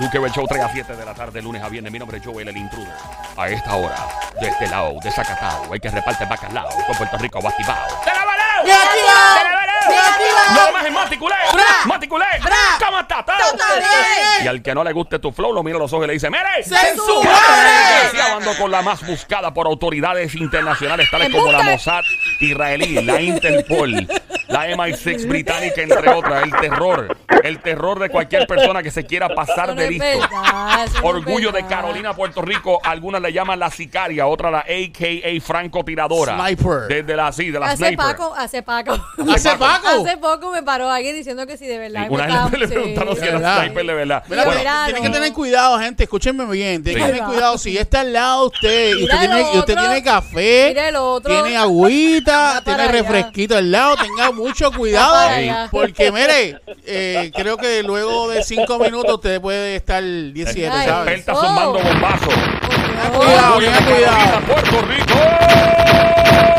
Duque el show 3 a 7 de la tarde, lunes a viernes. Mi nombre es Joel, el intruder. A esta hora, de este lado, de Zacatau, hay que reparte bacalao con Puerto Rico abastibao. ¡De la balao! ¡De la balao! ¡No más en Maticulé! ¡Maticulé! ¿Cómo. Y al que no le guste tu flow, lo mira a los ojos y le dice, ¡Mere! ¡Se su Ya madre! ando con la más buscada por autoridades internacionales tales como la Mossad israelí, la Interpol, la MI6 británica, entre otras. El terror, el terror de cualquier persona que se quiera pasar de es listo. verdad, Orgullo de. Carolina, Puerto Rico. Algunas le llaman la sicaria, otra la AKA francotiradora. Sniper. Desde la, sí, de la Hace sniper. Paco, hace Paco. ¿Hace Paco? Hace poco me paró alguien diciendo que sí, de verdad. Y una vez le sí. preguntaron si De era verdad. sniper de verdad. Verano. tienen que tener cuidado, gente. Escúchenme bien. Tienen Sí. que tener cuidado. Si está al lado usted y usted tiene, y usted otro. tiene café, otro. tiene agüita, tiene allá. refresquito al lado, tenga mucho cuidado. allá. Porque, mire, eh, creo que luego de cinco minutos usted puede estar 17, Ay. ¿sabes? Experta Oh. zumbando bombazo. Tenga Oh, cuidado, cuidado. Puerto Rico.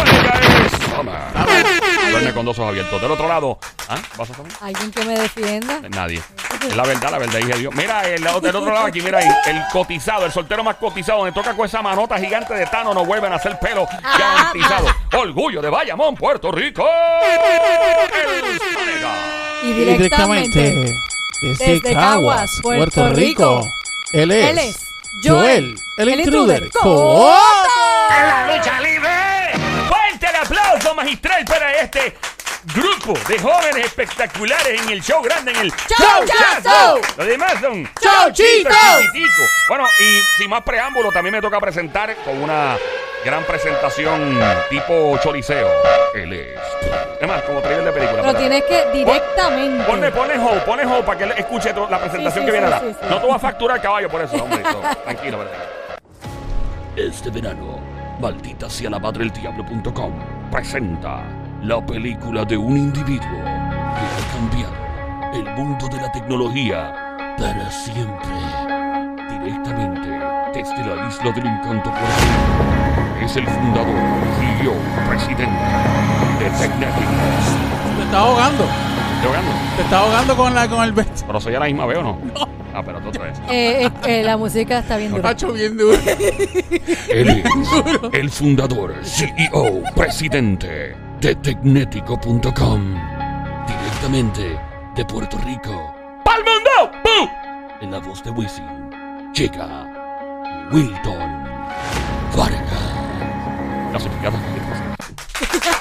Ella es. Duerme con dos ojos abiertos. Del otro lado, ¿ah? ¿Vas a saber? Alguien que me defienda. Nadie. Es la verdad, la verdad, hija de Dios. Mira, el, del otro lado aquí, mira ahí, el cotizado, el soltero más cotizado, donde toca con esa manota gigante de Tano, no vuelven a hacer pelo garantizado. Orgullo de Bayamón, Puerto Rico. Y directamente. desde, desde Caguas, Puerto Rico. Él es, Él es Joel, el, el intruder. intruder. Coto. la lucha libre. Fuerte el aplauso magistral para este grupo de jóvenes espectaculares en el show grande, en el Showchazo. Los demás son Chauchitos. Bueno, y sin más preámbulo, también me toca presentar con una gran presentación tipo choriceo. Él es. Es más, como trailer de película. Pero tienes que directamente. Ponle, ponle hold, ponle hold para que él escuche la presentación Sí, sí, que viene sí, a dar. sí, sí. No te voy a facturar caballo por eso, hombre. tranquilo, verdad. Este verano, maldita sea la madre del diablo.com presenta la película de un individuo que ha cambiado el mundo de la tecnología para siempre. Directamente desde la isla del encanto por aquí. Es el fundador, CEO, presidente de Technetic. Te está ahogando. ¿Estoy ahogando? Te está ahogando con, la, con el vestido. ¿Pero soy a la misma vez o no? Ah, pero otra vez. Eh, eh, eh, la música está bien dura. Macho bien duro. Él es el fundador, CEO, presidente de Tecnético.com. Directamente de Puerto Rico. ¡Pal mundo! ¡Bum! En la voz de Wisin, llega Wilton Vargas. Clasificada.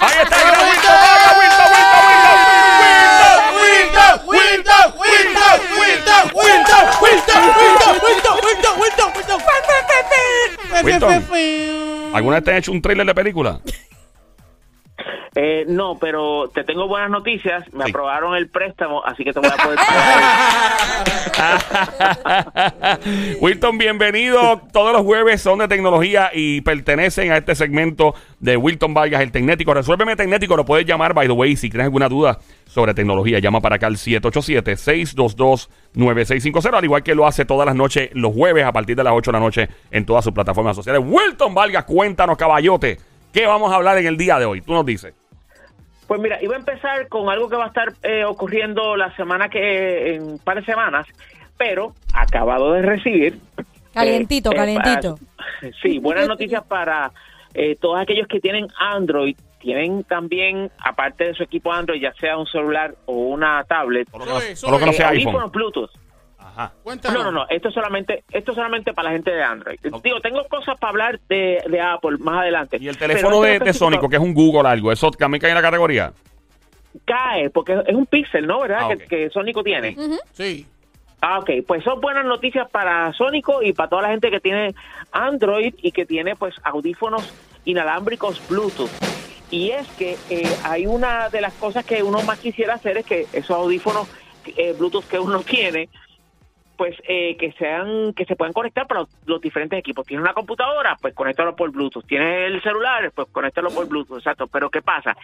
Ahí está, el gran Wilton Vargas, Wilton, Wilton, Wilton, Wilton, Wilton, Wilton, Wilton, Wilton, Wilton, Wilton, Wilton, Wilton, Wilton, Wilton. Wilton. ¿Alguna vez te han hecho un trailer de película? Eh, no, pero te tengo buenas noticias. Me Sí. aprobaron el préstamo, así que te voy a poder pagar. Wilton, bienvenido. Todos los jueves son de tecnología y pertenecen a este segmento de Wilton Vargas, el Tecnético. Resuélveme Tecnético, lo puedes llamar, by the way, si tienes alguna duda sobre tecnología. Llama para acá al 787-622-9650, al igual que lo hace todas las noches, los jueves, a partir de las 8 de la noche, en todas sus plataformas sociales. Wilton Vargas, cuéntanos, caballote, ¿qué vamos a hablar en el día de hoy? Tú nos dices. Pues mira, iba a empezar con algo que va a estar eh, ocurriendo la semana que en un par de semanas, pero acabado de recibir. Calientito, eh, eh, calientito. para- sí, buenas noticias para eh, todos aquellos que tienen Android. Tienen también, aparte de su equipo Android, ya sea un celular o una tablet, Todo lo que no- Sube, todo lo que no sube. sea eh, iPhone. Bluetooth. Ajá. No, no, no, esto es solamente, esto es solamente para la gente de Android. Digo, tengo cosas para hablar de, de Apple más adelante. Y el teléfono de, de Sónico, que es un Google algo, ¿eso también cae en la categoría? cae, porque es un Pixel, ¿no? ¿Verdad? Ah, que, que Sónico tiene. Sí. Ah, ok, pues son buenas noticias para Sónico y para toda la gente que tiene Android y que tiene pues audífonos inalámbricos Bluetooth. Y es que eh, hay una de las cosas que uno más quisiera hacer es que esos audífonos eh, Bluetooth que uno tiene, pues eh, que sean que se puedan conectar para los, los diferentes equipos. Tiene una computadora, pues conéctalo por Bluetooth. Tiene el celular, pues conéctalo por Bluetooth, exacto. Pero ¿qué pasa?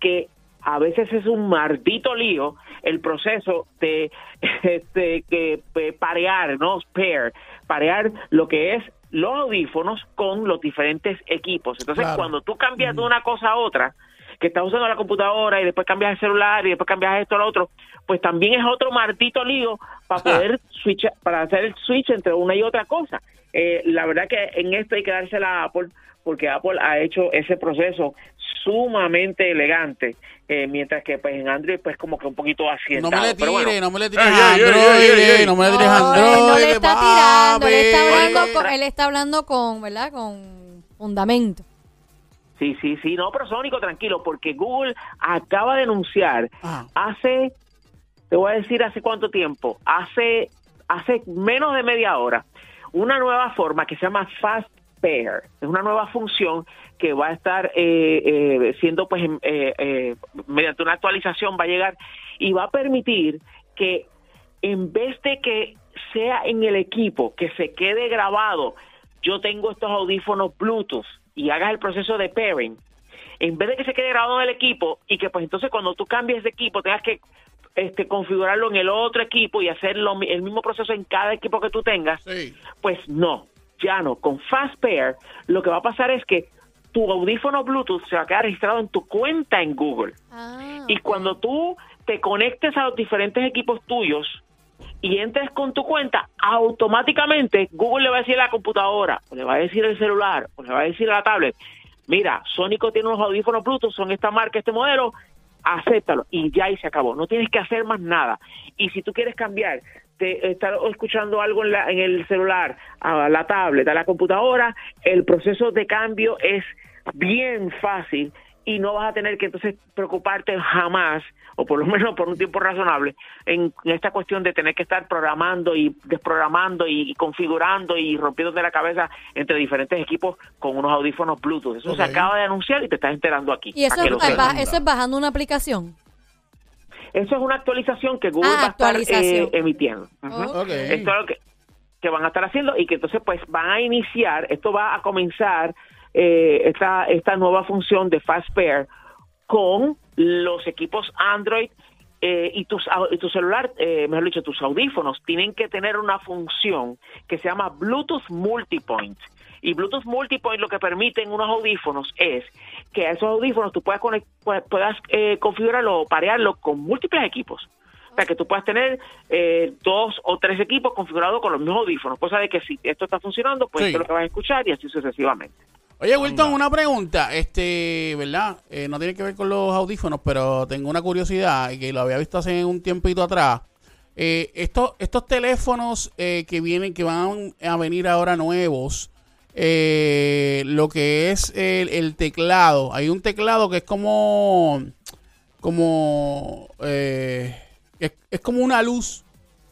Que a veces es un maldito lío el proceso de este, que parear, ¿no? Pair, parear lo que es los audífonos con los diferentes equipos. Entonces, Claro. cuando tú cambias de una cosa a otra, que estás usando la computadora y después cambias el celular y después cambias esto lo otro, pues también es otro martito lío para poder switch, para hacer el switch entre una y otra cosa. Eh, la verdad que en esto hay que dársela a Apple porque Apple ha hecho ese proceso sumamente elegante, eh, mientras que pues en Android pues como que un poquito No accidentado. me le Pero tire, bueno, no me le ey, Android, no me le tires No, Android. no le está tirando, él está hablando con, él está hablando con, ¿verdad? Con fundamento. Sí, sí, sí, no, pero Sónico, tranquilo, porque Google acaba de anunciar Ajá. hace, te voy a decir hace cuánto tiempo, hace, hace menos de media hora, una nueva forma que se llama Fast Pair. Es una nueva función que va a estar eh, eh, siendo, pues, em- eh, eh, mediante una actualización va a llegar y va a permitir que en vez de que sea en el equipo, que se quede grabado, yo tengo estos audífonos Bluetooth y hagas el proceso de pairing, en vez de que se quede grabado en el equipo y que pues entonces cuando tú cambies de equipo tengas que este, configurarlo en el otro equipo y hacer lo mi- el mismo proceso en cada equipo que tú tengas, Sí. pues no, ya no. Con Fast Pair lo que va a pasar es que tu audífono Bluetooth se va a quedar registrado en tu cuenta en Google. Ah, Y cuando tú te conectes a los diferentes equipos tuyos y entres con tu cuenta, automáticamente Google le va a decir a la computadora, o le va a decir al celular, o le va a decir a la tablet, mira, Sónico tiene unos audífonos Bluetooth, son esta marca, este modelo, acéptalo. Y ya y se acabó. No tienes que hacer más nada. Y si tú quieres cambiar de estar escuchando algo en, la- en el celular, a la tablet, a la computadora, el proceso de cambio es bien fácil y no vas a tener que entonces preocuparte jamás, o por lo menos por un tiempo razonable, en, en esta cuestión de tener que estar programando y desprogramando y, configurando y rompiéndote la cabeza entre diferentes equipos con unos audífonos Bluetooth. Eso se acaba de anunciar y te estás enterando aquí. y eso es, lo ba- sepas. eso es bajando una aplicación. Eso es una actualización que Google Ah, va a estar eh, emitiendo. Ok. Ok. Esto es lo que, que van a estar haciendo y que entonces pues van a iniciar, esto va a comenzar eh, esta, esta nueva función de Fast Pair con los equipos Android eh, y, tus, y tu celular, eh, mejor dicho, tus audífonos tienen que tener una función que se llama Bluetooth Multipoint. Y Bluetooth Multipoint lo que permiten unos audífonos es que a esos audífonos tú puedas, conect- pu- puedas eh, configurarlo o parearlo con múltiples equipos. O sea, que tú puedas tener eh, dos o tres equipos configurados con los mismos audífonos. Cosa de que si esto está funcionando, pues Sí. esto es lo que vas a escuchar y así sucesivamente. Oye, Wilton, una pregunta, este, ¿verdad? Eh, no tiene que ver con los audífonos, pero tengo una curiosidad y que lo había visto hace un tiempito atrás. Eh, estos, estos teléfonos eh, que vienen, que van a venir ahora nuevos, lo que es el, el teclado, hay un teclado que es como, como, es, es como una luz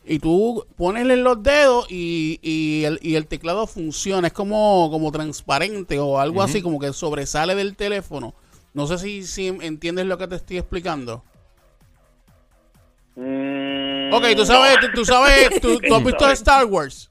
y tú ponesle los dedos y, y, el, y el teclado funciona. Es como, como transparente o algo así, como que sobresale del teléfono. No sé si, si entiendes lo que te estoy explicando. Mm, Ok, tú sabes, tú, tú sabes, tú, tú has visto Star Wars.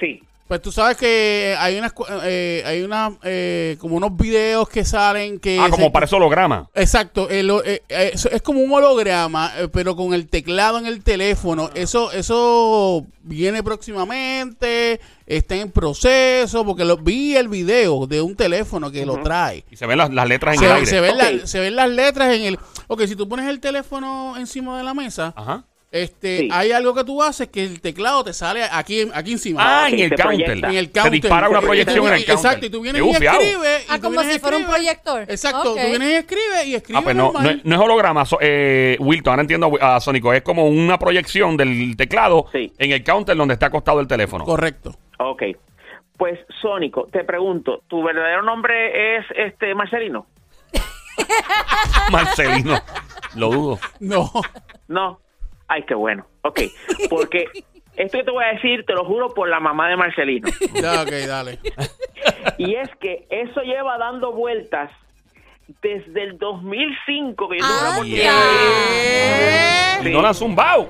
Sí. Pues tú sabes que hay unas, cu- eh, hay una, eh, como unos videos que salen que... Ah, como se- parece holograma. Exacto, el ho- eh, eh, eso es como un holograma, eh, pero con el teclado en el teléfono. Eso, eso viene próximamente, está en proceso, porque lo vi el video de un teléfono que lo trae. Y se ven las, las letras en Se, el aire. se ven Ok. la- se ven las letras en el. Ok, si tú pones el teléfono encima de la mesa, Ajá. Este, Sí. hay algo que tú haces que el teclado te sale aquí, aquí encima. Ah, en el counter. proyecta. en el counter. dispara una proyección en el counter. Exacto, y tú vienes y escribes. Ah, como si fuera un proyector. Exacto, tú vienes y escribes y escribes Ah, pues no, no, no es holograma, so- eh, Wilton, ahora entiendo a Sónico, es como una proyección del teclado Sí. en el counter donde está acostado el teléfono. Correcto. Ok. Pues, Sónico, te pregunto, ¿tu verdadero nombre es este Marcelino? Marcelino, lo dudo. No. No. Ay, qué bueno. Ok. Porque esto que te voy a decir, te lo juro por la mamá de Marcelino. Ya, ok, dale. Y es que eso lleva dando vueltas desde el 2005 que yo tuve la Ah, oportunidad de ir. Y no la han zumbado.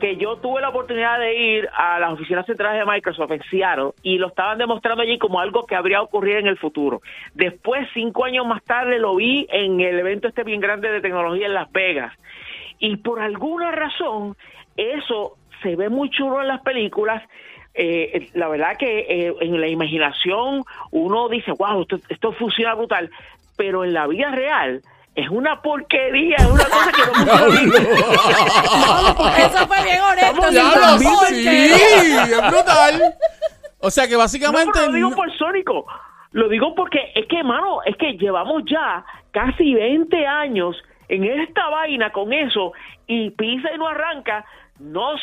que yo tuve la oportunidad de ir a las oficinas centrales de Microsoft en Seattle y lo estaban demostrando allí como algo que habría ocurrido en el futuro. Después, cinco años más tarde, lo vi en el evento este bien grande de tecnología en Las Vegas. Y por alguna razón, eso se ve muy chulo en las películas. Eh, la verdad que eh, en la imaginación uno dice, wow, esto, esto funciona brutal. pero en la vida real es una porquería, es una cosa que no funciona. Eso fue bien honesto. Estamos sí, es brutal. O sea que No, básicamente. pero lo digo no- por Sónico. Lo digo porque es que, mano, es que llevamos ya casi 20 años en esta vaina con eso y pisa y no arranca. No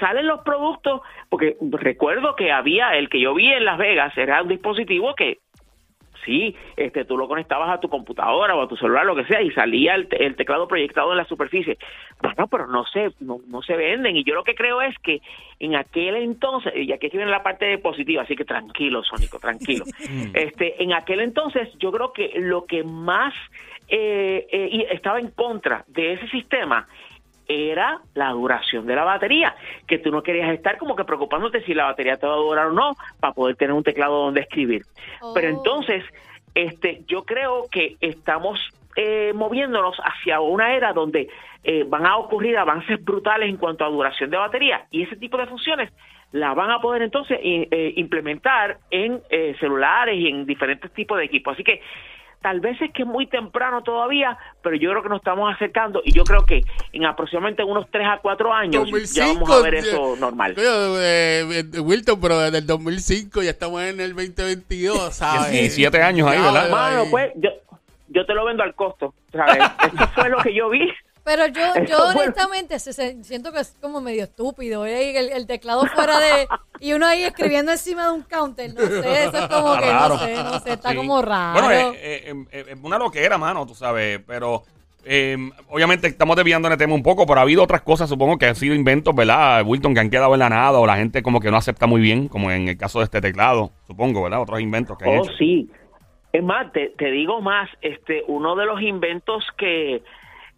salen los productos, porque recuerdo que había el que yo vi en Las Vegas, era un dispositivo que sí, este, tú lo conectabas a tu computadora o a tu celular, lo que sea, y salía el, te- el teclado proyectado en la superficie. Bueno, pero no se, no, no se venden. Y yo lo que creo es que en aquel entonces, y aquí viene la parte positiva, así que tranquilo, Sónico, tranquilo. este, en aquel entonces, yo creo que lo que más eh, eh, y estaba en contra de ese sistema era la duración de la batería, que tú no querías estar como que preocupándote si la batería te va a durar o no para poder tener un teclado donde escribir. Pero Oh. entonces, este, yo creo que estamos eh, moviéndonos hacia una era donde eh, van a ocurrir avances brutales en cuanto a duración de batería y ese tipo de funciones la van a poder entonces i- eh, implementar en eh, celulares y en diferentes tipos de equipos. Así que tal vez es que es muy temprano todavía, pero yo creo que nos estamos acercando y yo creo que en aproximadamente unos 3 a 4 años ya vamos a ver eso normal. Coño, eh, eh, Wilton, pero desde el 2005 ya estamos en el 2022, ¿sabes? 17 años ahí, ¿verdad? Mano, pues yo, yo te lo vendo al costo, ¿sabes? Eso fue lo que yo vi. Pero yo, Eso yo fue- honestamente se- se- siento que es como medio estúpido. ¿eh? El, el teclado fuera de... Y uno ahí escribiendo encima de un counter. No sé, eso es como que Raro. no sé, no sé, está Sí. como raro. Bueno, eh, eh, eh, es una loquera, mano, tú sabes, pero eh, obviamente estamos desviando en el tema un poco, pero ha habido otras cosas, supongo que han sido inventos, ¿verdad? Wilton, que han quedado en la nada o la gente como que no acepta muy bien, como en el caso de este teclado, supongo, ¿verdad? Otros inventos que han Oh, hecho. sí. Es más, te, te digo más, este, uno de los inventos que,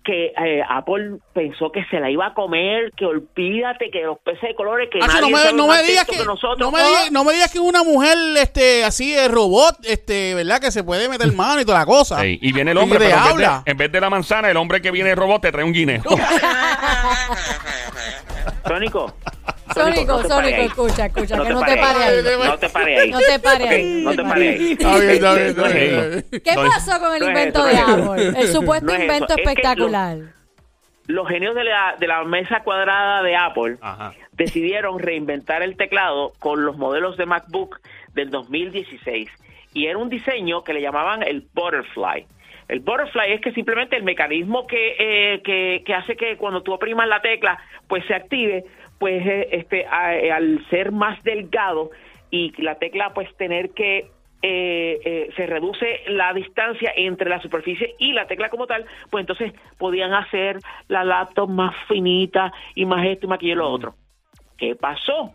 que eh, Apple pensó que se la iba a comer, que olvídate que los peces de colores, que Hacho, nadie no me, no me digas que, nosotros. no, me digas, no me digas que una mujer este así de robot, este, ¿verdad? Que se puede meter mano y toda la cosa. Sí, Y viene el hombre, Y te pero en vez, de, habla. en vez de la manzana, el hombre que viene de robot te trae un guineo. Sónico. Sónico, Sónico, escucha, escucha, No que te no te pare ahí. No te pares ahí. No te pare ahí. No te pares ahí. Está bien, está bien. ¿Qué pasó con el invento de. Apple? El supuesto invento espectacular. Los genios de la, de la mesa cuadrada de Apple Ajá. decidieron reinventar el teclado con los modelos de MacBook del 2016 y era un diseño que le llamaban el butterfly. El butterfly es que simplemente el mecanismo que, eh, que, que hace que cuando tú oprimas la tecla pues se active, pues eh, este a- eh, al ser más delgado y la tecla pues tener que eh, eh, se reduce la distancia entre la superficie y la tecla como tal, pues entonces podían hacer la laptop más finita y más esto y más aquello y lo otro. ¿Qué pasó?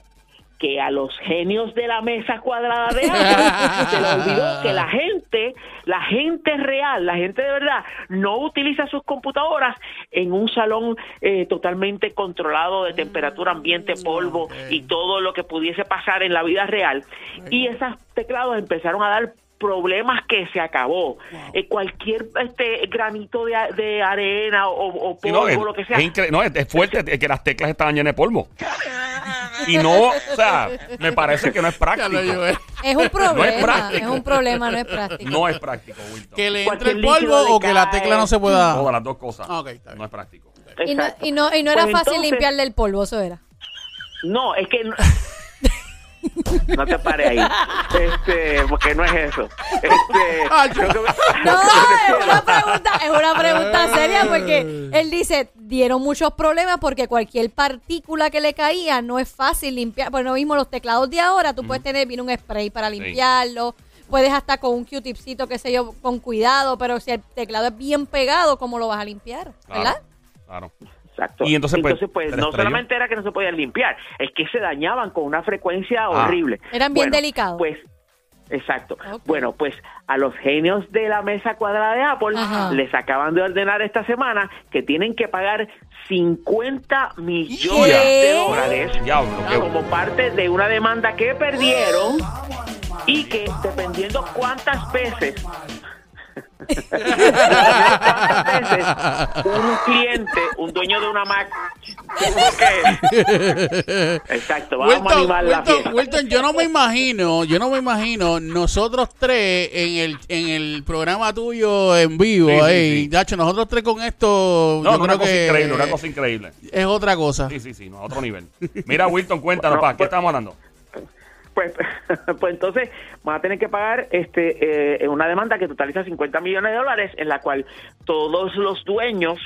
Que a los genios de la mesa cuadrada de se les olvidó que la gente, la gente real, la gente de verdad, no utiliza sus computadoras en un salón eh, totalmente controlado de temperatura, ambiente, polvo y todo lo que pudiese pasar en la vida real. Y esos teclados empezaron a dar problemas que se acabó. Eh, cualquier este granito de, arena o, o Sí, polvo, no, es, lo que sea, es no, es- es fuerte es que las teclas estaban llenas de polvo. Y no, o sea, me parece que no es práctico. llevé. Es un problema, es, práctico. un problema, no es práctico. No es práctico, Wilton. Que le entre el polvo o que la tecla no se pueda. Todas las dos cosas. Ah, ok, está bien. No es práctico. Y no, y no, y no era Pues fácil entonces- limpiarle el polvo, eso era. No, es que no, te pares ahí. Este, porque no es eso. Este, Ah, yo- lo que me- No, es una pregunta, es una pregunta seria porque él dice, dieron muchos problemas porque cualquier partícula que le caía no es fácil limpiar. Por lo mismo, los teclados de ahora, tú puedes tener, viene un spray para limpiarlo, puedes hasta con un Q-tipcito, qué sé yo, con cuidado, pero si el teclado es bien pegado, ¿cómo lo vas a limpiar? ¿Verdad? Claro. Exacto. Y entonces, pues, pues, no solamente era que no se podían limpiar, es que se dañaban con una frecuencia Ah. horrible. Eran bien Bueno, delicados. Pues, exacto. Bueno, pues a los genios de la mesa cuadrada de Apple Ajá. les acaban de ordenar esta semana que tienen que pagar 50 millones ¿Qué? de dólares Diablo, qué- como parte de una demanda que perdieron y que dependiendo cuántas veces un cliente, un dueño de una Mac, que... Exacto, vamos a Wilton, animar la Wilton, fiesta. Wilton, yo no me imagino, yo no me imagino nosotros tres en el en el programa tuyo en vivo, Sí, sí, ahí, sí. Nacho, nosotros tres con esto, No, yo no, una creo cosa que increíble, una cosa increíble. es otra cosa. Sí, sí, sí, no, a otro nivel. Mira, Wilton, cuéntanos, No, pa, ¿qué pues- estamos hablando? Pues, pues entonces van a tener que pagar este eh, una demanda que totaliza 50 millones de dólares en la cual todos los dueños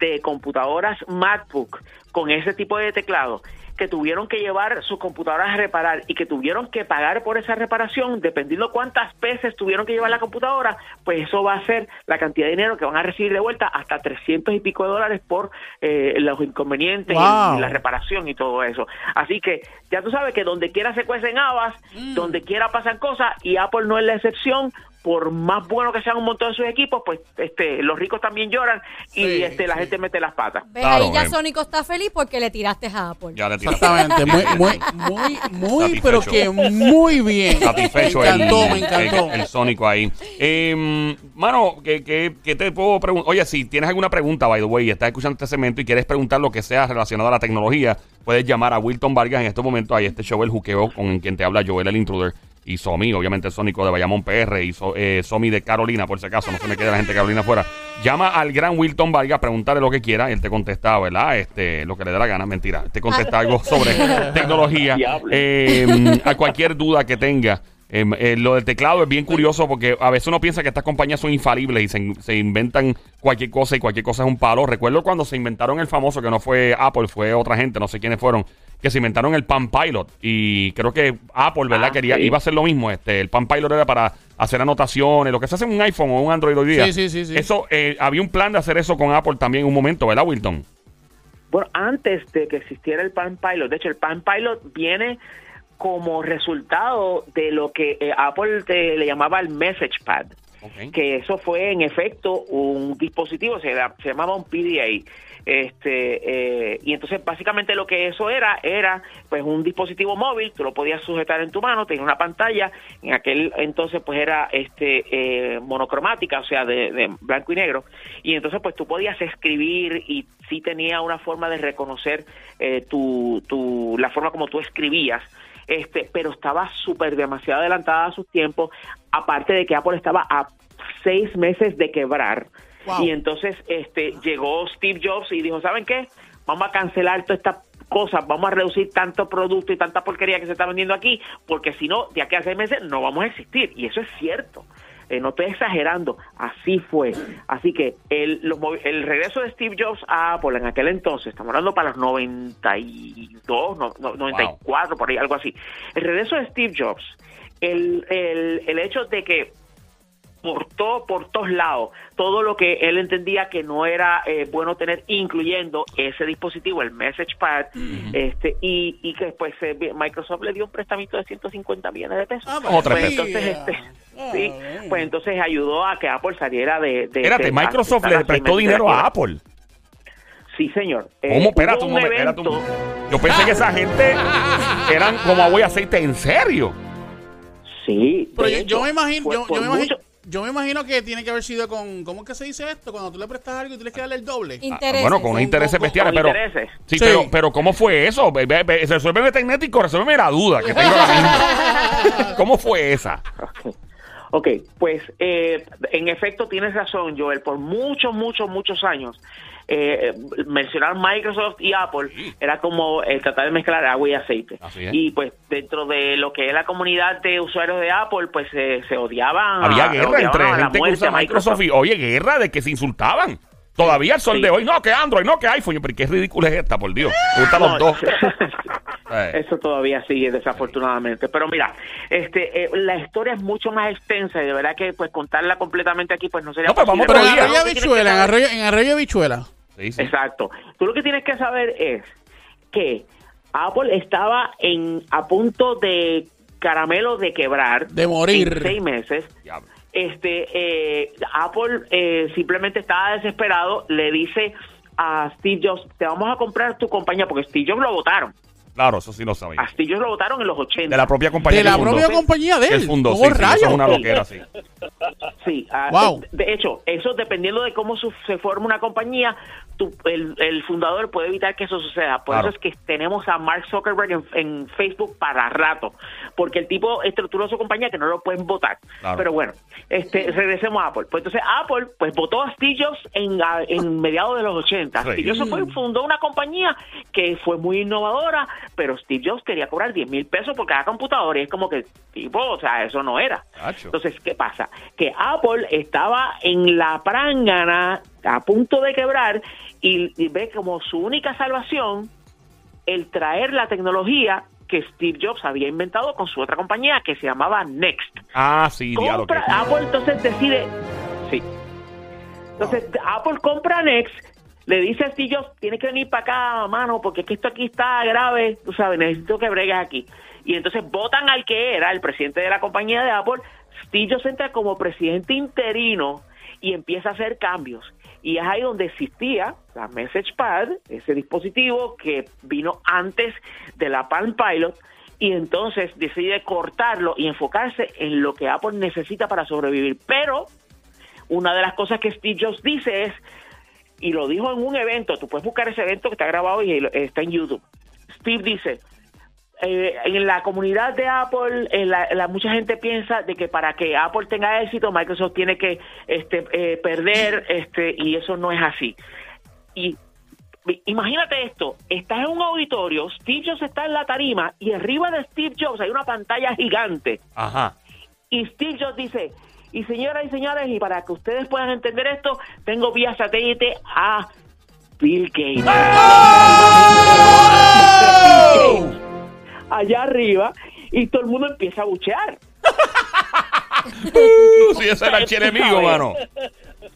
de computadoras MacBook con ese tipo de teclado que tuvieron que llevar sus computadoras a reparar y que tuvieron que pagar por esa reparación, dependiendo cuántas veces tuvieron que llevar la computadora, pues eso va a ser la cantidad de dinero que van a recibir de vuelta hasta 300 y pico de dólares por eh, los inconvenientes y Wow. la reparación y todo eso. Así que ya tú sabes que donde quiera se cuecen habas, donde quiera pasan cosas y Apple no es la excepción. Por más bueno que sean un montón de sus equipos, pues este, los ricos también lloran y Sí, este, la sí. gente mete las patas. ¿Ves? Claro, Ahí ya eh. Sónico está feliz porque le tiraste a Apple. Ya le tiraste. Exactamente, muy, muy, muy, pero que muy bien. Satisfecho me el, encantó, me encantó. el, el Sónico ahí. Eh, mano, ¿qué, qué, qué te puedo preguntar? Oye, si tienes alguna pregunta, by the way, y estás escuchando este segmento y quieres preguntar lo que sea relacionado a la tecnología, puedes llamar a Wilton Vargas en este momento. Hay este show, El Juqueo, con quien te habla Joel el Intruder. Y Somi, obviamente Sónico de Bayamón PR y so, eh, Somi de Carolina, por si acaso, no se me quede la gente de Carolina afuera. Llama al gran Wilton Vargas, pregúntale lo que quiera, él te contesta, ¿verdad? Este, lo que le dé la gana, mentira. Te contesta algo sobre tecnología. Eh, a cualquier duda que tenga. Eh, eh, lo del teclado es bien curioso porque a veces uno piensa que estas compañías son infalibles y se, se inventan cualquier cosa y cualquier cosa es un palo. Recuerdo cuando se inventaron el famoso, que no fue Apple, fue otra gente, no sé quiénes fueron, que se inventaron el Pan Pilot. Y creo que Apple, ¿verdad? Ah, Quería, sí. iba a hacer lo mismo. Este, el Pan Pilot era para hacer anotaciones, lo que se hace en un iPhone o un Android hoy día. Sí, sí, sí, sí. Eso, eh, había un plan de hacer eso con Apple también en un momento, ¿verdad, Wilton? Bueno, antes de que existiera el Pan Pilot, de hecho el Pan Pilot viene como resultado de lo que eh, Apple te- le llamaba el Message Pad. Que eso fue en efecto un dispositivo, se llamaba un PDA. Este, eh, y entonces básicamente lo que eso era, era pues un dispositivo móvil, tú lo podías sujetar en tu mano, tenía una pantalla, en aquel entonces pues era este eh, monocromática, o sea, de, blanco y negro, y entonces pues tú podías escribir y sí tenía una forma de reconocer eh, tu, tu, la forma como tú escribías, este, pero estaba súper demasiado adelantada a sus tiempos, aparte de que Apple estaba a seis meses de quebrar. Wow. Y entonces este llegó Steve Jobs y dijo, ¿saben qué? Vamos a cancelar toda esta cosa, vamos a reducir tanto producto y tanta porquería que se está vendiendo aquí, porque si no, de aquí a seis meses no vamos a existir. Y eso es cierto. Eh, no estoy exagerando, así fue. Así que el, los el regreso de Steve Jobs a Apple en aquel entonces, estamos hablando para los 92, no, no, 94, por ahí, algo así. El regreso de Steve Jobs, el, el, el hecho de que por todo, por todos lados, todo lo que él entendía que no era eh, bueno tener, incluyendo ese dispositivo, el Message Pad, este, y, y que después eh, Microsoft le dio un prestamito de 150 millones de pesos. Ah, Otra pues entonces, este, Ah, sí, pues entonces ayudó a que Apple saliera de... de Espérate, de- Microsoft de- le prestó dinero a Apple. Sí, señor. Eh, ¿Cómo? Espérate un un momento. espérate un. Yo pensé que esa gente eran como agua y aceite. ¿En serio? Sí. Pero yo, hecho, yo me imagino, por- yo, por yo me imagino, mucho- yo me imagino que tiene que haber sido con, ¿cómo es que se dice esto? Cuando tú le prestas algo y tienes que darle el doble. Intereses. Ah, bueno, con intereses con- bestiales, con pero. intereses. Sí, Sí. Pero, pero ¿cómo fue eso? Ve- Resuélveme tecnético, resuélveme la duda que tengo. ¿Cómo fue esa? Ok. Ok, pues eh, en efecto tienes razón, Joel. Por muchos, muchos, muchos años, eh, mencionar Microsoft y Apple era como el tratar de mezclar agua y aceite. Y pues dentro de lo que es la comunidad de usuarios de Apple, pues se se odiaban. Había a- guerra odiaban entre a la gente que usa Microsoft y, oye, guerra de que se insultaban. Todavía el sol Sí. de hoy, no, que Android, no, que iPhone. Pero qué ridícula es esta, por Dios. Me gustan los No, dos. Eh. Eso todavía sigue desafortunadamente. Pero mira, este, eh, la historia es mucho más extensa y de verdad que pues contarla completamente aquí pues no sería No, pues vamos. Pero en. Arroyo Habichuela, en Arroyo, en Arroyo Habichuela. Sí, sí. Exacto. Tú lo que tienes que saber es que Apple estaba en a punto de caramelo de quebrar. De morir. En seis meses. Diablo. Este, eh, Apple eh, simplemente estaba desesperado, le dice a Steve Jobs, te vamos a comprar tu compañía, porque Steve Jobs lo votaron. Claro, eso sí lo sabía. A Steve Jobs lo votaron en los 80. De la propia compañía De que la fundó. propia compañía de Que él. él fundó, ¿Cómo sí, sí, eso rayos? es una loquera, sí. Sí, ah, Wow. de hecho, eso dependiendo de cómo su- se forma una compañía, tu- el, el fundador puede evitar que eso suceda. Por Claro. eso es que tenemos a Mark Zuckerberg en, en Facebook para rato, porque el tipo estructuró su compañía que no lo pueden votar. Claro. Pero bueno, este, regresemos a Apple. Pues entonces Apple pues votó a Steve Jobs en, a- en mediados de los 80. Sí. Steve Jobs fue fundó una compañía que fue muy innovadora, pero Steve Jobs quería cobrar 10 mil pesos por cada computadora y es como que, tipo, o sea, eso no era. Cacho. Entonces, ¿qué pasa? Que Apple estaba en la prángana, a punto de quebrar, y, y ve como su única salvación el traer la tecnología que Steve Jobs había inventado con su otra compañía que se llamaba Next. Ah, sí. Compra, que- Apple entonces decide, sí. Entonces Apple compra Next, le dice a Steve Jobs, tienes que venir para acá, mano, porque es que esto aquí está grave, tú sabes, necesito que bregues aquí. Y entonces votan al que era el presidente de la compañía de Apple, Steve Jobs entra como presidente interino y empieza a hacer cambios. Y es ahí donde existía la Message Pad, ese dispositivo que vino antes de la Palm Pilot, y entonces decide cortarlo y enfocarse en lo que Apple necesita para sobrevivir. Pero una de las cosas que Steve Jobs dice es, y lo dijo en un evento, tú puedes buscar ese evento que está grabado y está en YouTube. Steve dice, eh, en la comunidad de Apple, en la, la- mucha gente piensa de que para que Apple tenga éxito, Microsoft tiene que este, eh, perder, este, y eso no es así. Y imagínate esto, estás en un auditorio, Steve Jobs está en la tarima y arriba de Steve Jobs hay una pantalla gigante Ajá. y Steve Jobs dice, y señoras y señores, y para que ustedes puedan entender esto, tengo vía satélite a Bill Gates. Bill Gates, Allá arriba, y todo el mundo empieza a buchear. Sí, ese era el enemigo, mano.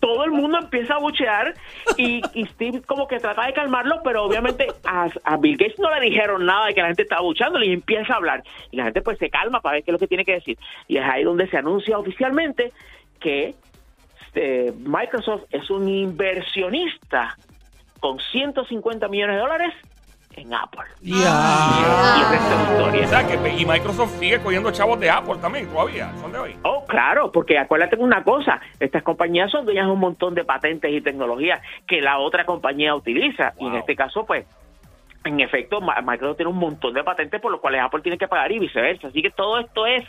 Todo el mundo empieza a buchear y, y Steve como que trata de calmarlo, pero obviamente a, a Bill Gates no le dijeron nada de que la gente estaba buchando y empieza a hablar. Y la gente pues se calma para ver qué es lo que tiene que decir. Y es ahí donde se anuncia oficialmente que eh, Microsoft es un inversionista con 150 millones de dólares en Apple. Y Ya. el resto es historia. O sea, que, y Microsoft sigue cogiendo chavos de Apple también, todavía. Son de hoy. Oh, claro, porque acuérdate una cosa, estas compañías son dueñas de un montón de patentes y tecnologías que la otra compañía utiliza. Y en este caso, pues, en efecto, Microsoft tiene un montón de patentes por los cuales Apple tiene que pagar y viceversa. Así que todo esto es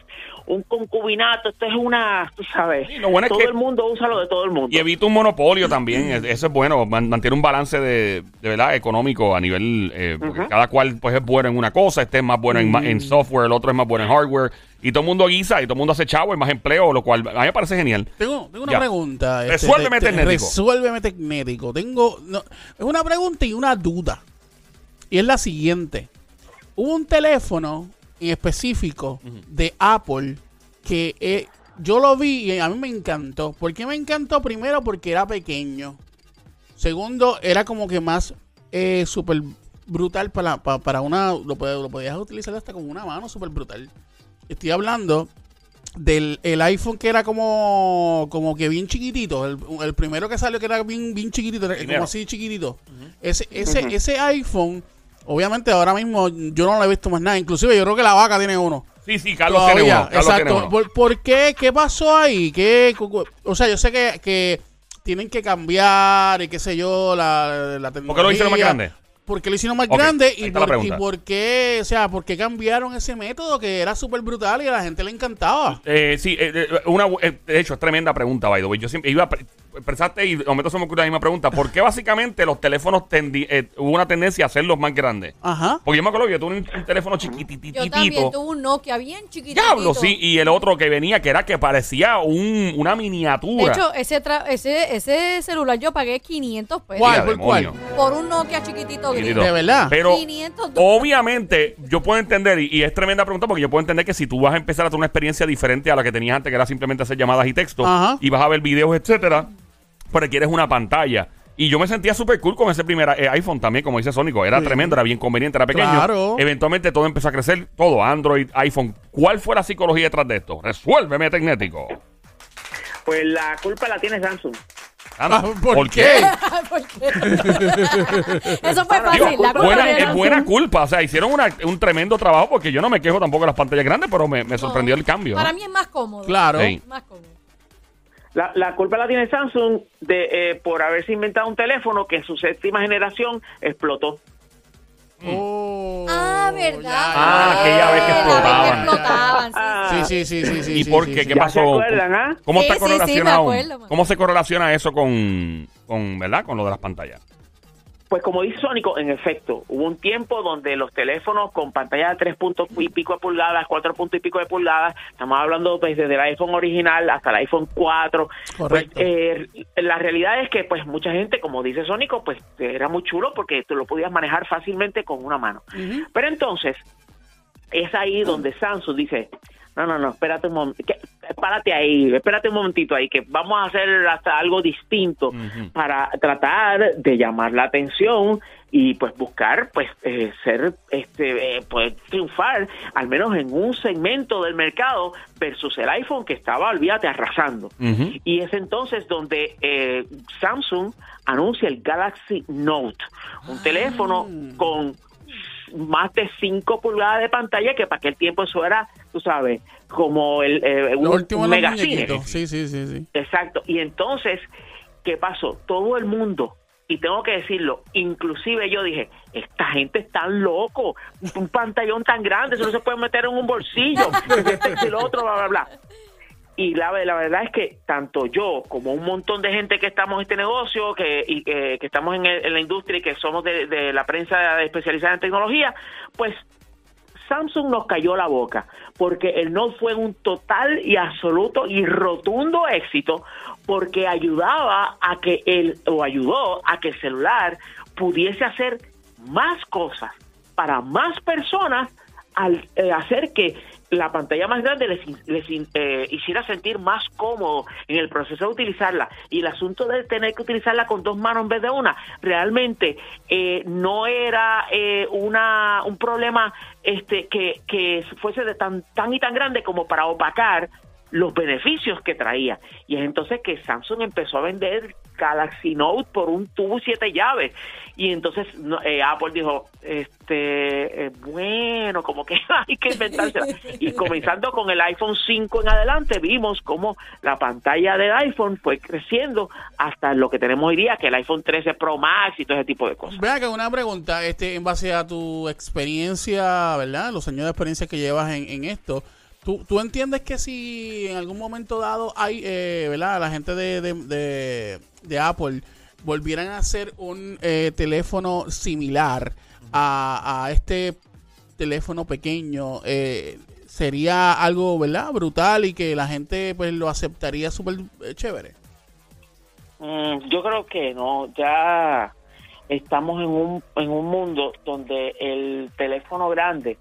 un concubinato, esto es una, tú sabes, Sí, lo bueno es todo que- el mundo usa lo de todo el mundo. Y evita un monopolio también. es- Eso es bueno. man- Mantiene un balance de, de verdad económico a nivel. eh, porque cada cual pues es bueno en una cosa. Este es más bueno en, ma- Mm. en software, el otro es más bueno en hardware. Y todo el mundo guisa y todo el mundo hace chavo y más empleo, lo cual a mí me parece genial. Tengo, tengo una Ya. pregunta. este, Resuélveme te- te- tecnético. Resuélveme tecnético. Tengo no, es una pregunta y una duda. Y es la siguiente. Hubo un teléfono en específico de Apple que eh, yo lo vi y a mí me encantó. ¿Por qué me encantó? Primero porque era pequeño. Segundo, era como que más eh, súper brutal para, pa- para una... Lo, lo podías utilizar hasta como una mano súper brutal. Estoy hablando del el iPhone que era como como que bien chiquitito. El, el primero que salió que era bien, bien chiquitito, Primero. como así chiquitito. Ese, ese, ese iPhone, obviamente ahora mismo yo no lo he visto más nada. Inclusive yo creo que la vaca tiene uno. Sí, sí, Carlos tiene Todavía, uno. Carlos tiene exacto. uno. ¿Por, por qué? ¿Qué pasó ahí? ¿Qué, o sea, yo sé que, que tienen que cambiar y qué sé yo, la, la tecnología. ¿Por qué lo hicieron más grande? Porque lo hicieron más grande y por, y por qué, o sea, por qué cambiaron ese método que era súper brutal y a la gente le encantaba. Eh, sí, eh, eh, una, eh, de hecho, es tremenda pregunta, by the way. Yo siempre iba pensaste y de momento se me ocurrió la misma pregunta. ¿Por qué básicamente los teléfonos tendi- eh, hubo una tendencia a hacerlos más grandes? Ajá. Porque yo me acuerdo que yo tuve un, un teléfono Yo también chiquititito. tuve un Nokia bien chiquitito. Diablo, sí. Y el otro que venía, que era que parecía un, una De miniatura. hecho, ese, tra- ese, ese celular yo pagué 500 pesos. ¿Cuál? ¿Por cuál? Por un Nokia chiquitito. Chiquitito. De verdad. Pero 500 obviamente yo puedo entender, y, y es tremenda pregunta porque yo puedo entender que si tú vas a empezar a tener una experiencia diferente a la que tenías antes, que era simplemente hacer llamadas y texto, Ajá. y vas a ver videos, etcétera, pues requieres una pantalla. Y yo me sentía súper cool con ese primer eh, iPhone también, como dice Sónico. Era Sí. tremendo, era bien conveniente, era pequeño. Claro. Eventualmente todo empezó a crecer, todo, Android, iPhone. ¿Cuál fue la psicología detrás de esto? Resuélveme, Tecnético. Pues la culpa la tiene Samsung. Anda, Ah, ¿por qué? ¿Por qué? Eso fue Digo, fácil. la buena, es buena culpa. O sea, hicieron una- un tremendo trabajo porque yo no me quejo tampoco de las pantallas grandes, pero me, me sorprendió el cambio. Para ¿no? mí es más cómodo. Claro. Sí. Más cómodo. La, la culpa la tiene Samsung de eh, por haberse inventado un teléfono que en su séptima generación explotó. Oh, Ah, ¿verdad? ya, Ah, ya, aquella vez que explotaban. explotaban, sí. Ah, Sí, sí, sí, sí, sí. ¿Y sí, por qué? sí. ¿Qué Ya pasó? acuerdan, ¿ah? ¿Cómo Sí, está sí, sí, me correlacionado? acuerdo, ¿Cómo se correlaciona eso con, con, ¿verdad? Con lo de las pantallas? Pues como dice Sónico, en efecto, hubo un tiempo donde los teléfonos con pantalla de 3 puntos y pico de pulgadas, 4 puntos y pico de pulgadas, estamos hablando pues, desde el iPhone original hasta el iPhone 4. Correcto. Pues, eh, la realidad es que pues mucha gente, como dice Sónico, pues era muy chulo porque tú lo podías manejar fácilmente con una mano. Pero entonces, es ahí donde Samsung dice, no, no, no, espérate un momento, párate ahí, espérate un momentito ahí, que vamos a hacer hasta algo distinto para tratar de llamar la atención y pues buscar pues eh, ser este eh, pues triunfar al menos en un segmento del mercado versus el iPhone que estaba olvídate arrasando. Y es entonces donde eh, Samsung anuncia el Galaxy Note, un teléfono con más de 5 pulgadas de pantalla, que para aquel tiempo eso era, tú sabes, como el, eh, un, megacine. Sí, sí, sí, sí. Exacto. Y entonces, ¿qué pasó? Todo el mundo, y tengo que decirlo, inclusive yo dije, esta gente está loco, un pantallón tan grande, eso no se puede meter en un bolsillo, y lo otro, bla, bla, bla. Y la, verdad es que tanto yo como un montón de gente que estamos en este negocio, que, y, eh, que estamos en, el- en la industria y que somos de, de la prensa especializada en tecnología, pues Samsung nos cayó la boca porque el Note fue un total y absoluto y rotundo éxito porque ayudaba a que el o ayudó a que el celular pudiese hacer más cosas para más personas al eh, hacer que la pantalla más grande les, les eh, hiciera sentir más cómodo en el proceso de utilizarla y el asunto de tener que utilizarla con dos manos en vez de una realmente eh, no era eh, una un problema este que, que fuese de tan tan y tan grande como para opacar los beneficios que traía. Y es entonces que Samsung empezó a vender Galaxy Note por un tubo siete llaves. Y entonces eh, Apple dijo este eh, bueno como que hay que inventársela. Y comenzando con el iPhone 5 en adelante vimos cómo la pantalla del iPhone fue creciendo hasta lo que tenemos hoy día que el iPhone 13 Pro Max y todo ese tipo de cosas. Que una pregunta, este, en base a tu experiencia, ¿verdad? Los años de experiencia que llevas en esto, ¿tú, ¿tú entiendes que si en algún momento dado hay, eh, ¿verdad? La gente de, de, de, Apple volvieran a hacer un eh, teléfono similar a, a este teléfono pequeño, eh, sería algo, ¿verdad? Brutal y que la gente pues lo aceptaría súper eh, chévere. Mm, yo creo que no, ya estamos en un, en un mundo donde el teléfono grande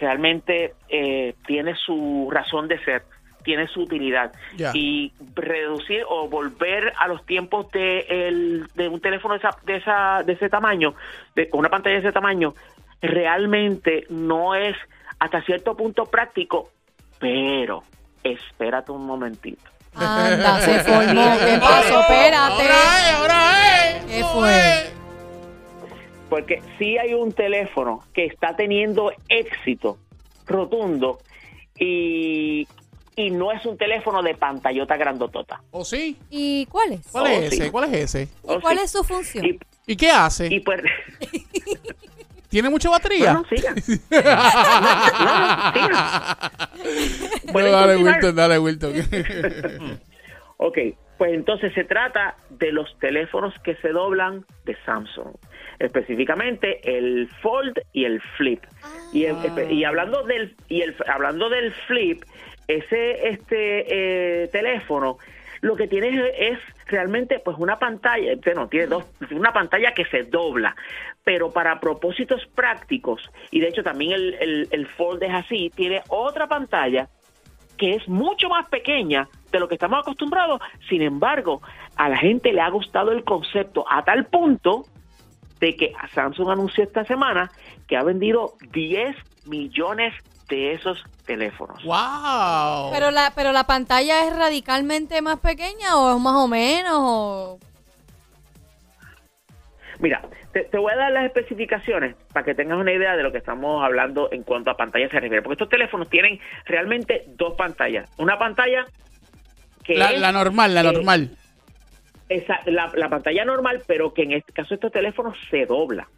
realmente eh, tiene su razón de ser, tiene su utilidad. Y reducir o volver a los tiempos de, el, de un teléfono de, esa, de, esa, de ese tamaño, de, con una pantalla de ese tamaño, realmente no es hasta cierto punto práctico, pero espérate un momentito. Anda, se formó. ¿Qué pasó? Espérate. Ahora es, ahora es. ¿Qué ¿Cómo fue? Porque sí hay un teléfono que está teniendo éxito rotundo y, y no es un teléfono de pantallota grandotota. ¿O sí? ¿Y cuál es? ¿Cuál Oh, es sí. ese? ¿Cuál es ese? ¿Y Oh, cuál sí. es su función? Y, ¿Y qué hace? y pues... ¿Tiene mucha batería? Bueno, siga. No, no, siga. No, ¿Pueden dale? Wilton, dale, Wilton. Ok, pues entonces se trata de los teléfonos que se doblan de Samsung, específicamente el Fold y el Flip. Y, el- espe- y hablando del y el hablando del Flip, ese este eh, teléfono lo que tiene es, es realmente pues una pantalla, bueno, tiene dos, una pantalla que se dobla, pero para propósitos prácticos, y de hecho también el, el, el Fold es así, tiene otra pantalla que es mucho más pequeña de lo que estamos acostumbrados. Sin embargo, a la gente le ha gustado el concepto a tal punto de que Samsung anunció esta semana que ha vendido 10 millones de esos teléfonos. ¡Wow! Pero la, pero la pantalla es radicalmente más pequeña o es más o menos o... Mira, te, te voy a dar las especificaciones para que tengas una idea de lo que estamos hablando en cuanto a pantalla se refiere. Porque estos teléfonos tienen realmente dos pantallas. Una pantalla que La, es la normal, la eh, normal. Esa- la, la pantalla normal, pero que en este caso estos teléfonos se dobla.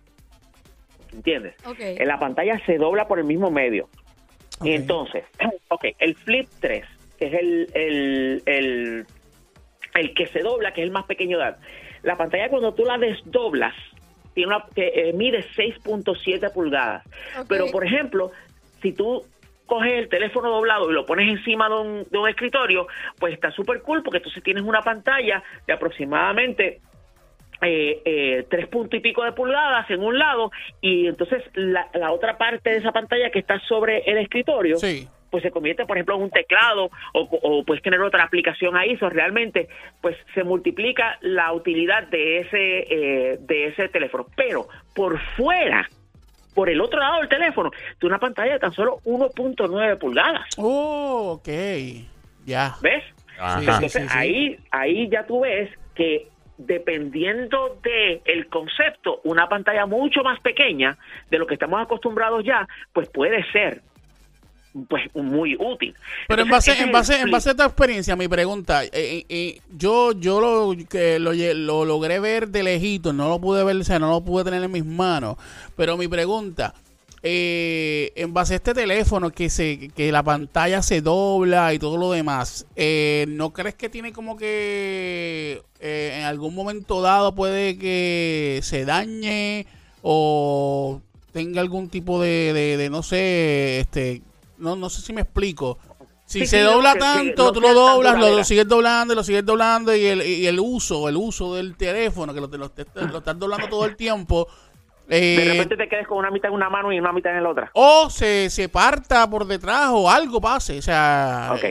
¿Entiendes? En la pantalla se dobla por el mismo medio. Y entonces, ok, el Flip 3, que es el, el, el, el que se dobla, que es el más pequeño de edad. La pantalla cuando tú la desdoblas, tiene una, que eh, mide 6.7 pulgadas. Pero, por ejemplo, si tú coges el teléfono doblado y lo pones encima de un, de un escritorio, pues está súper cool porque entonces tienes una pantalla de aproximadamente eh, eh, tres puntos y pico de pulgadas en un lado y entonces la, la otra parte de esa pantalla que está sobre el escritorio Sí. pues se convierte por ejemplo en un teclado o, o puedes tener otra aplicación ahí eso realmente pues se multiplica la utilidad de ese eh, de ese teléfono pero por fuera por el otro lado del teléfono de una pantalla de tan solo 1.9 pulgadas Oh, ok. Ya. ¿ves? Ajá. Sí, Entonces sí, sí. ahí ahí ya tú ves que dependiendo de el concepto, una pantalla mucho más pequeña de lo que estamos acostumbrados ya, pues puede ser pues muy útil. Pero en base, en base, en base a tu experiencia, mi pregunta, eh, eh, eh, yo, yo lo, que lo, lo logré ver de lejito, no lo pude ver, o sea, no lo pude tener en mis manos, pero mi pregunta, eh, en base a este teléfono que se, que la pantalla se dobla y todo lo demás, eh, ¿no crees que tiene como que en algún momento dado puede que se dañe o tenga algún tipo de, de, de, no sé, este, no, no sé si me explico. Si Sí, se sí, dobla que- tanto, tú lo doblas, lo, sigues doblando, lo sigues doblando y el, y el uso, el uso del teléfono, que lo, lo, lo estás doblando todo el tiempo, eh, De repente te quedes con una mitad en una mano y una mitad en la otra. o se, se parta por detrás o algo pase, o sea... Ok.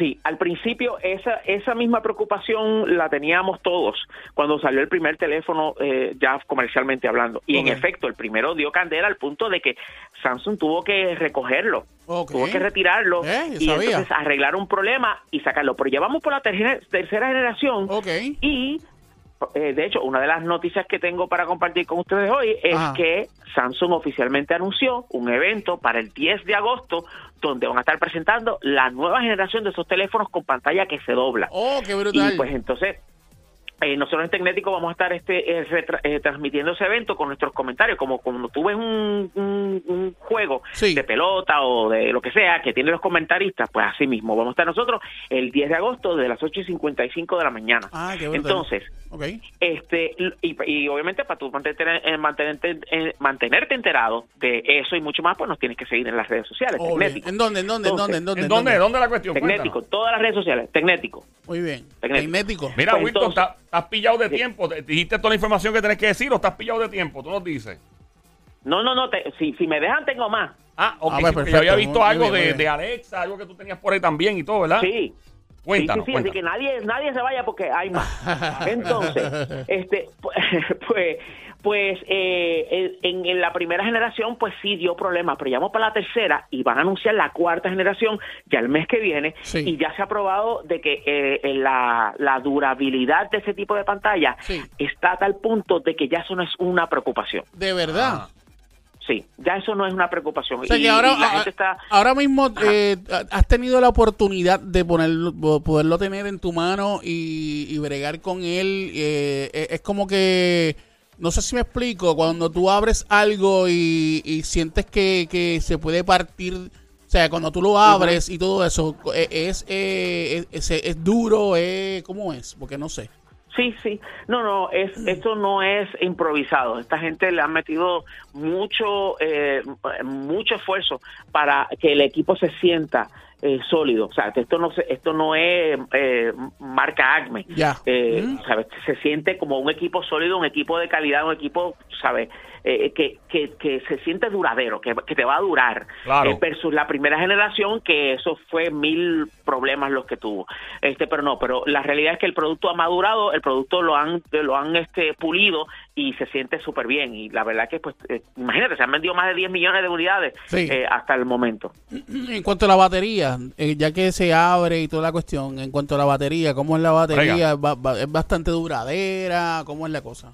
Sí, al principio esa, esa misma preocupación la teníamos todos cuando salió el primer teléfono eh, ya comercialmente hablando. Y en efecto, el primero dio candela al punto de que Samsung tuvo que recogerlo, tuvo que retirarlo Eh, y sabía. entonces arreglar un problema y sacarlo. Pero ya vamos por la tercera, tercera generación y eh, de hecho, una de las noticias que tengo para compartir con ustedes hoy es Ajá. que Samsung oficialmente anunció un evento para el 10 de agosto donde van a estar presentando la nueva generación de esos teléfonos con pantalla que se dobla. Oh, qué brutal. Y pues entonces, eh, nosotros en Tecnético vamos a estar este eh, retra- eh, transmitiendo ese evento con nuestros comentarios, como cuando tú ves un, un- un juego Sí. de pelota o de lo que sea que tiene los comentaristas, pues así mismo vamos a estar nosotros el 10 de agosto de las 8 y 55 de la mañana. Ah, qué. Entonces, este y, y obviamente para tú mantenerte, mantenerte, mantenerte enterado de eso y mucho más, pues nos tienes que seguir en las redes sociales. ¿En dónde? ¿En dónde? ¿En dónde? ¿En dónde? ¿En dónde? ¿Dónde la cuestión? Tecnético, Cuéntanos. todas las redes sociales, Tecnético. Muy bien. Tecnético. Tecnético. Mira, Pues Wilton, entonces- ¿estás pillado de tiempo? ¿Te- ¿Dijiste toda la información que tenés que decir o estás pillado de tiempo? Tú nos dices. No, no, no, te- si, si me dejan tengo más. Ah, ok. Ah, sí, pues, yo había visto Muy algo bien, de, de Alexa, algo que tú tenías por ahí también y todo, ¿verdad? Sí. Cuéntanos, sí, sí, sí, así cuéntanos. que nadie, nadie se vaya porque hay más. Entonces, este, pu- pues, pues eh, en, en la primera generación, pues sí dio problemas, pero ya vamos para la tercera y van a anunciar la cuarta generación ya el mes que viene Sí. y ya se ha probado de que eh, la, la durabilidad de ese tipo de pantalla Sí. está a tal punto de que ya eso no es una preocupación. De verdad. Ah. Sí, ya eso no es una preocupación. O sea Y- que ahora, y la a- gente está... ahora mismo eh, has tenido la oportunidad de ponerlo, poderlo tener en tu mano y, y bregar con él. eh, eh, es como que, no sé si me explico, cuando tú abres algo y, y sientes que, que se puede partir, o sea, cuando tú lo abres y todo eso, eh, es, eh, es, es- es duro, eh, ¿cómo es? Porque no sé. Sí, sí. No, no, es, esto no es improvisado. Esta gente le ha metido mucho, eh, mucho esfuerzo para que el equipo se sienta eh, sólido. O sea, que esto no, se, esto no es eh, marca Acme. Ya. Eh, Mm. ¿sabes? Se siente como un equipo sólido, un equipo de calidad, un equipo, ¿sabes? Eh, que, que, que se siente duradero, que, que te va a durar. Claro. Eh, versus la primera generación, que eso fue mil problemas los que tuvo. Este, pero no, pero la realidad es que el producto ha madurado, el producto lo han, lo han este, pulido y se siente súper bien. Y la verdad que, pues, eh, imagínate, se han vendido más de 10 millones de unidades Sí. eh, hasta el momento. En cuanto a la batería, eh, ya que se abre y toda la cuestión, en cuanto a la batería, ¿cómo es la batería? ¿Va- va- ¿Es bastante duradera? ¿Cómo es la cosa?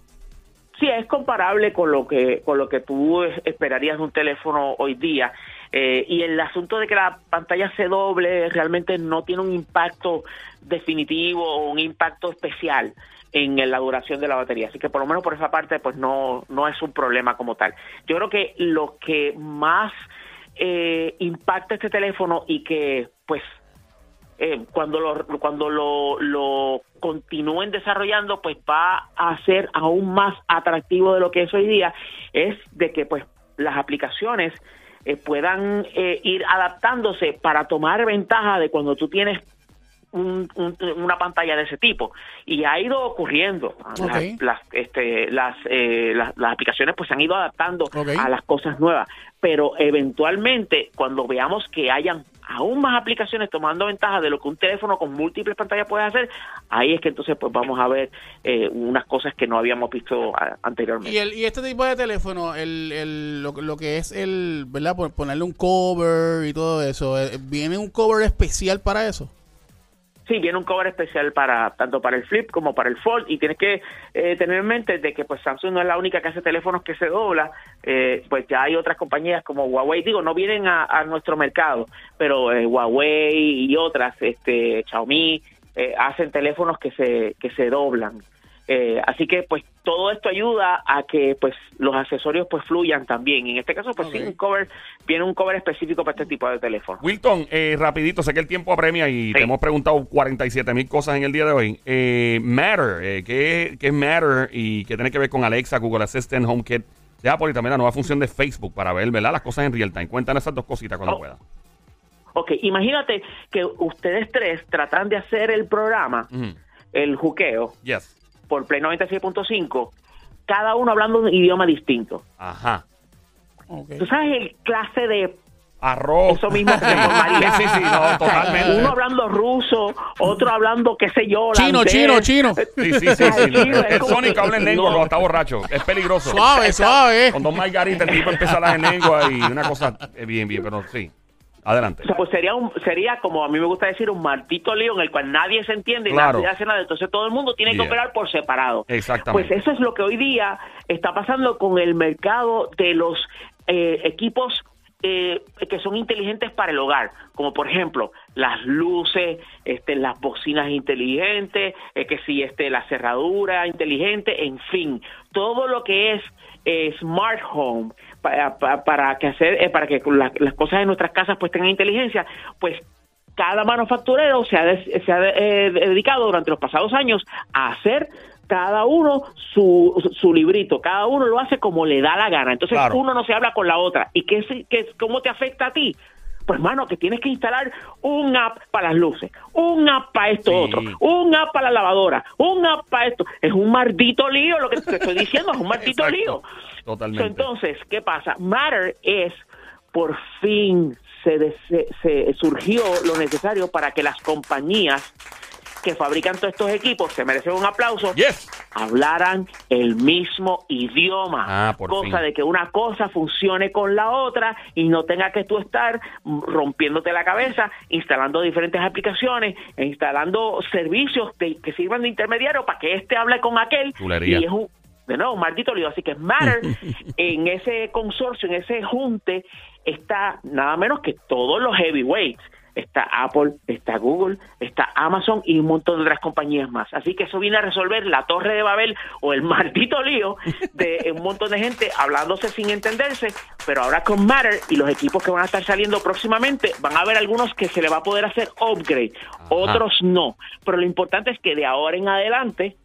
Sí, es comparable con lo que con lo que tú es- esperarías de un teléfono hoy día. Eh, y el asunto de que la pantalla se doble realmente no tiene un impacto definitivo o un impacto especial en la duración de la batería. Así que por lo menos por esa parte pues no, no es un problema como tal. Yo creo que lo que más eh, impacta este teléfono y que pues eh, cuando lo cuando lo, lo continúen desarrollando pues va a ser aún más atractivo de lo que es hoy día es de que pues las aplicaciones eh, puedan eh, ir adaptándose para tomar ventaja de cuando tú tienes un- un- una pantalla de ese tipo. Y ha ido ocurriendo. Las, las, este, las, eh, las, las aplicaciones pues se han ido adaptando a las cosas nuevas. Pero eventualmente cuando veamos que hayan aún más aplicaciones tomando ventaja de lo que un teléfono con múltiples pantallas puede hacer ahí es que entonces pues vamos a ver eh, unas cosas que no habíamos visto a- anteriormente Y, el, y este tipo de teléfono, el, el, lo, lo que es el, ¿verdad? Ponerle un cover y todo eso, eh, ¿viene un cover especial para eso? Sí, viene un cover especial para tanto para el Flip como para el Fold y tienes que eh, tener en mente de que pues Samsung no es la única que hace teléfonos que se dobla, eh, pues ya hay otras compañías como Huawei, digo, no vienen a, nuestro mercado, pero eh, Huawei y otras, este Xiaomi, eh, hacen teléfonos que se que se doblan. Eh, así que pues todo esto ayuda a que pues los accesorios pues fluyan también. En este caso pues sí Ok. un cover viene un cover específico para este tipo de teléfono. Wilton, eh, rapidito, sé que el tiempo apremia y te hemos preguntado 47 mil cosas en el día de hoy. Eh, Matter, eh, ¿qué, qué es Matter y qué tiene que ver con Alexa, Google Assistant, HomeKit de Apple y también la nueva función de Facebook para ver ¿verdad? las cosas en real time? Cuéntanos esas dos cositas cuando Oh. pueda. Ok, imagínate que ustedes tres tratan de hacer el programa, el juqueo, Yes. Por Play 96.5, cada uno hablando un idioma distinto. Ajá. Ok. ¿Tú sabes el clase de Arroz. eso mismo que se formaría? Sí, sí, sí, no, totalmente. Uno hablando ruso, otro hablando, qué sé yo, Chino, holandés. chino, chino. Sí, sí, sí. sí. Chino, es El como Sónico que- habla en lengua, no. pero está borracho. Es peligroso. Suave, suave. Con dos margaritas, el tipo empieza a hablar en lengua y una cosa eh, bien, bien, pero sí. Adelante. O sea, pues sería, un, sería como a mí me gusta decir, un martito lío en el cual nadie se entiende y Claro. nadie hace nada. Entonces todo el mundo tiene Yeah. que operar por separado. Exactamente. Pues eso es lo que hoy día está pasando con el mercado de los eh, equipos eh, que son inteligentes para el hogar, como por ejemplo las luces, este, las bocinas inteligentes, eh, que si este, la cerradura inteligente, en fin, todo lo que es eh, smart home para, para, para que hacer eh, para que la- las cosas en nuestras casas pues tengan inteligencia, pues cada manufacturero se ha, se ha eh, dedicado durante los pasados años a hacer cada uno su, su librito, cada uno lo hace como le da la gana. Entonces Claro. uno no se habla con la otra. ¿Y qué, qué- cómo te afecta a ti? Pues, mano, que tienes que instalar un app para las luces, un app para esto Sí. otro, un app para la lavadora, un app para esto. Es un maldito lío lo que te estoy diciendo, es un maldito lío. Totalmente. Entonces, ¿qué pasa? Matter es, por fin, se, se surgió lo necesario para que las compañías que fabrican todos estos equipos, se merecen un aplauso, Yes. hablaran el mismo idioma. Ah, por cosa fin. de que una cosa funcione con la otra y no tenga que tú estar rompiéndote la cabeza, instalando diferentes aplicaciones, instalando servicios de- que sirvan de intermediario para que este hable con aquel. Y es un, de nuevo, un maldito lío. Así que Matter, en ese consorcio, en ese junte, está nada menos que todos los heavyweights. Está Apple, está Google, está Amazon y un montón de otras compañías más. Así que eso viene a resolver la torre de Babel o el maldito lío de un montón de gente hablándose sin entenderse. Pero ahora con Matter y los equipos que van a estar saliendo próximamente, van a haber algunos que se le va a poder hacer upgrade, otros no. Pero lo importante es que de ahora en adelante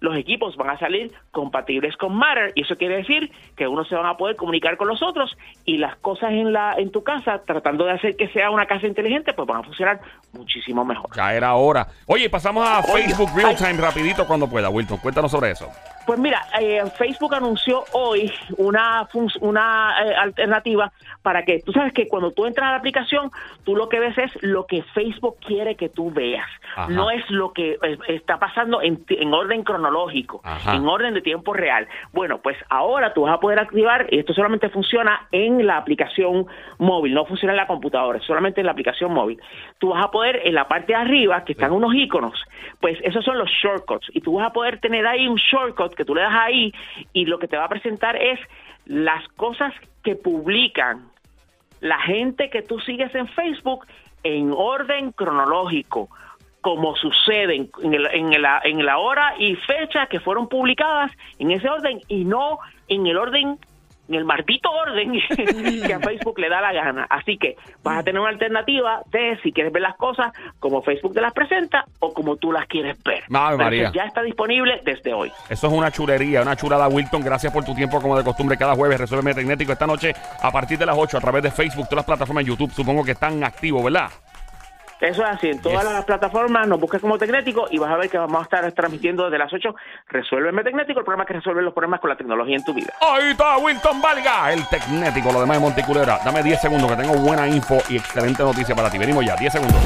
los equipos van a salir compatibles con Matter y eso quiere decir que unos se van a poder comunicar con los otros y las cosas en la en tu casa tratando de hacer que sea una casa inteligente pues van a funcionar muchísimo mejor. Ya era hora. Oye, pasamos a Oye, Facebook Real ay. Time rapidito cuando pueda. Wilton, cuéntanos sobre eso. Pues mira, eh, Facebook anunció hoy una, una eh, alternativa para que, tú sabes que cuando tú entras a la aplicación, tú lo que ves es lo que Facebook quiere que tú veas, Ajá. no es lo que eh, está pasando en, en orden cronológico, Ajá. en orden de tiempo real. Bueno, pues ahora tú vas a poder activar, y esto solamente funciona en la aplicación móvil, no funciona en la computadora, solamente en la aplicación móvil. Tú vas a poder, en la parte de arriba, que están unos iconos, pues esos son los shortcuts, y tú vas a poder tener ahí un shortcut que tú le das ahí, y lo que te va a presentar es las cosas que publican la gente que tú sigues en Facebook en orden cronológico, como sucede en, el- en la, en la hora y fecha que fueron publicadas en ese orden y no en el orden, en el maldito orden que a Facebook le da la gana. Así que vas a tener una alternativa de si quieres ver las cosas como Facebook te las presenta o como tú las quieres ver. Pero María. ya está disponible desde hoy. Eso es una chulería, una chulada, Wilton. Gracias por tu tiempo, como de costumbre, cada jueves. Resuelve Tecnético esta noche a partir de las 8 a través de Facebook, todas las plataformas de YouTube. Supongo que están activos, ¿verdad? Eso es así, en todas Yes. las plataformas nos busques como Tecnético y vas a ver que vamos a estar transmitiendo desde las 8 Resuélveme Tecnético, el programa que resuelve los problemas con la tecnología en tu vida. Ahí está Wilton Valga, el Tecnético, lo demás de Monticulera. Dame 10 segundos que tengo buena info y excelente noticia para ti. Venimos ya, 10 segundos.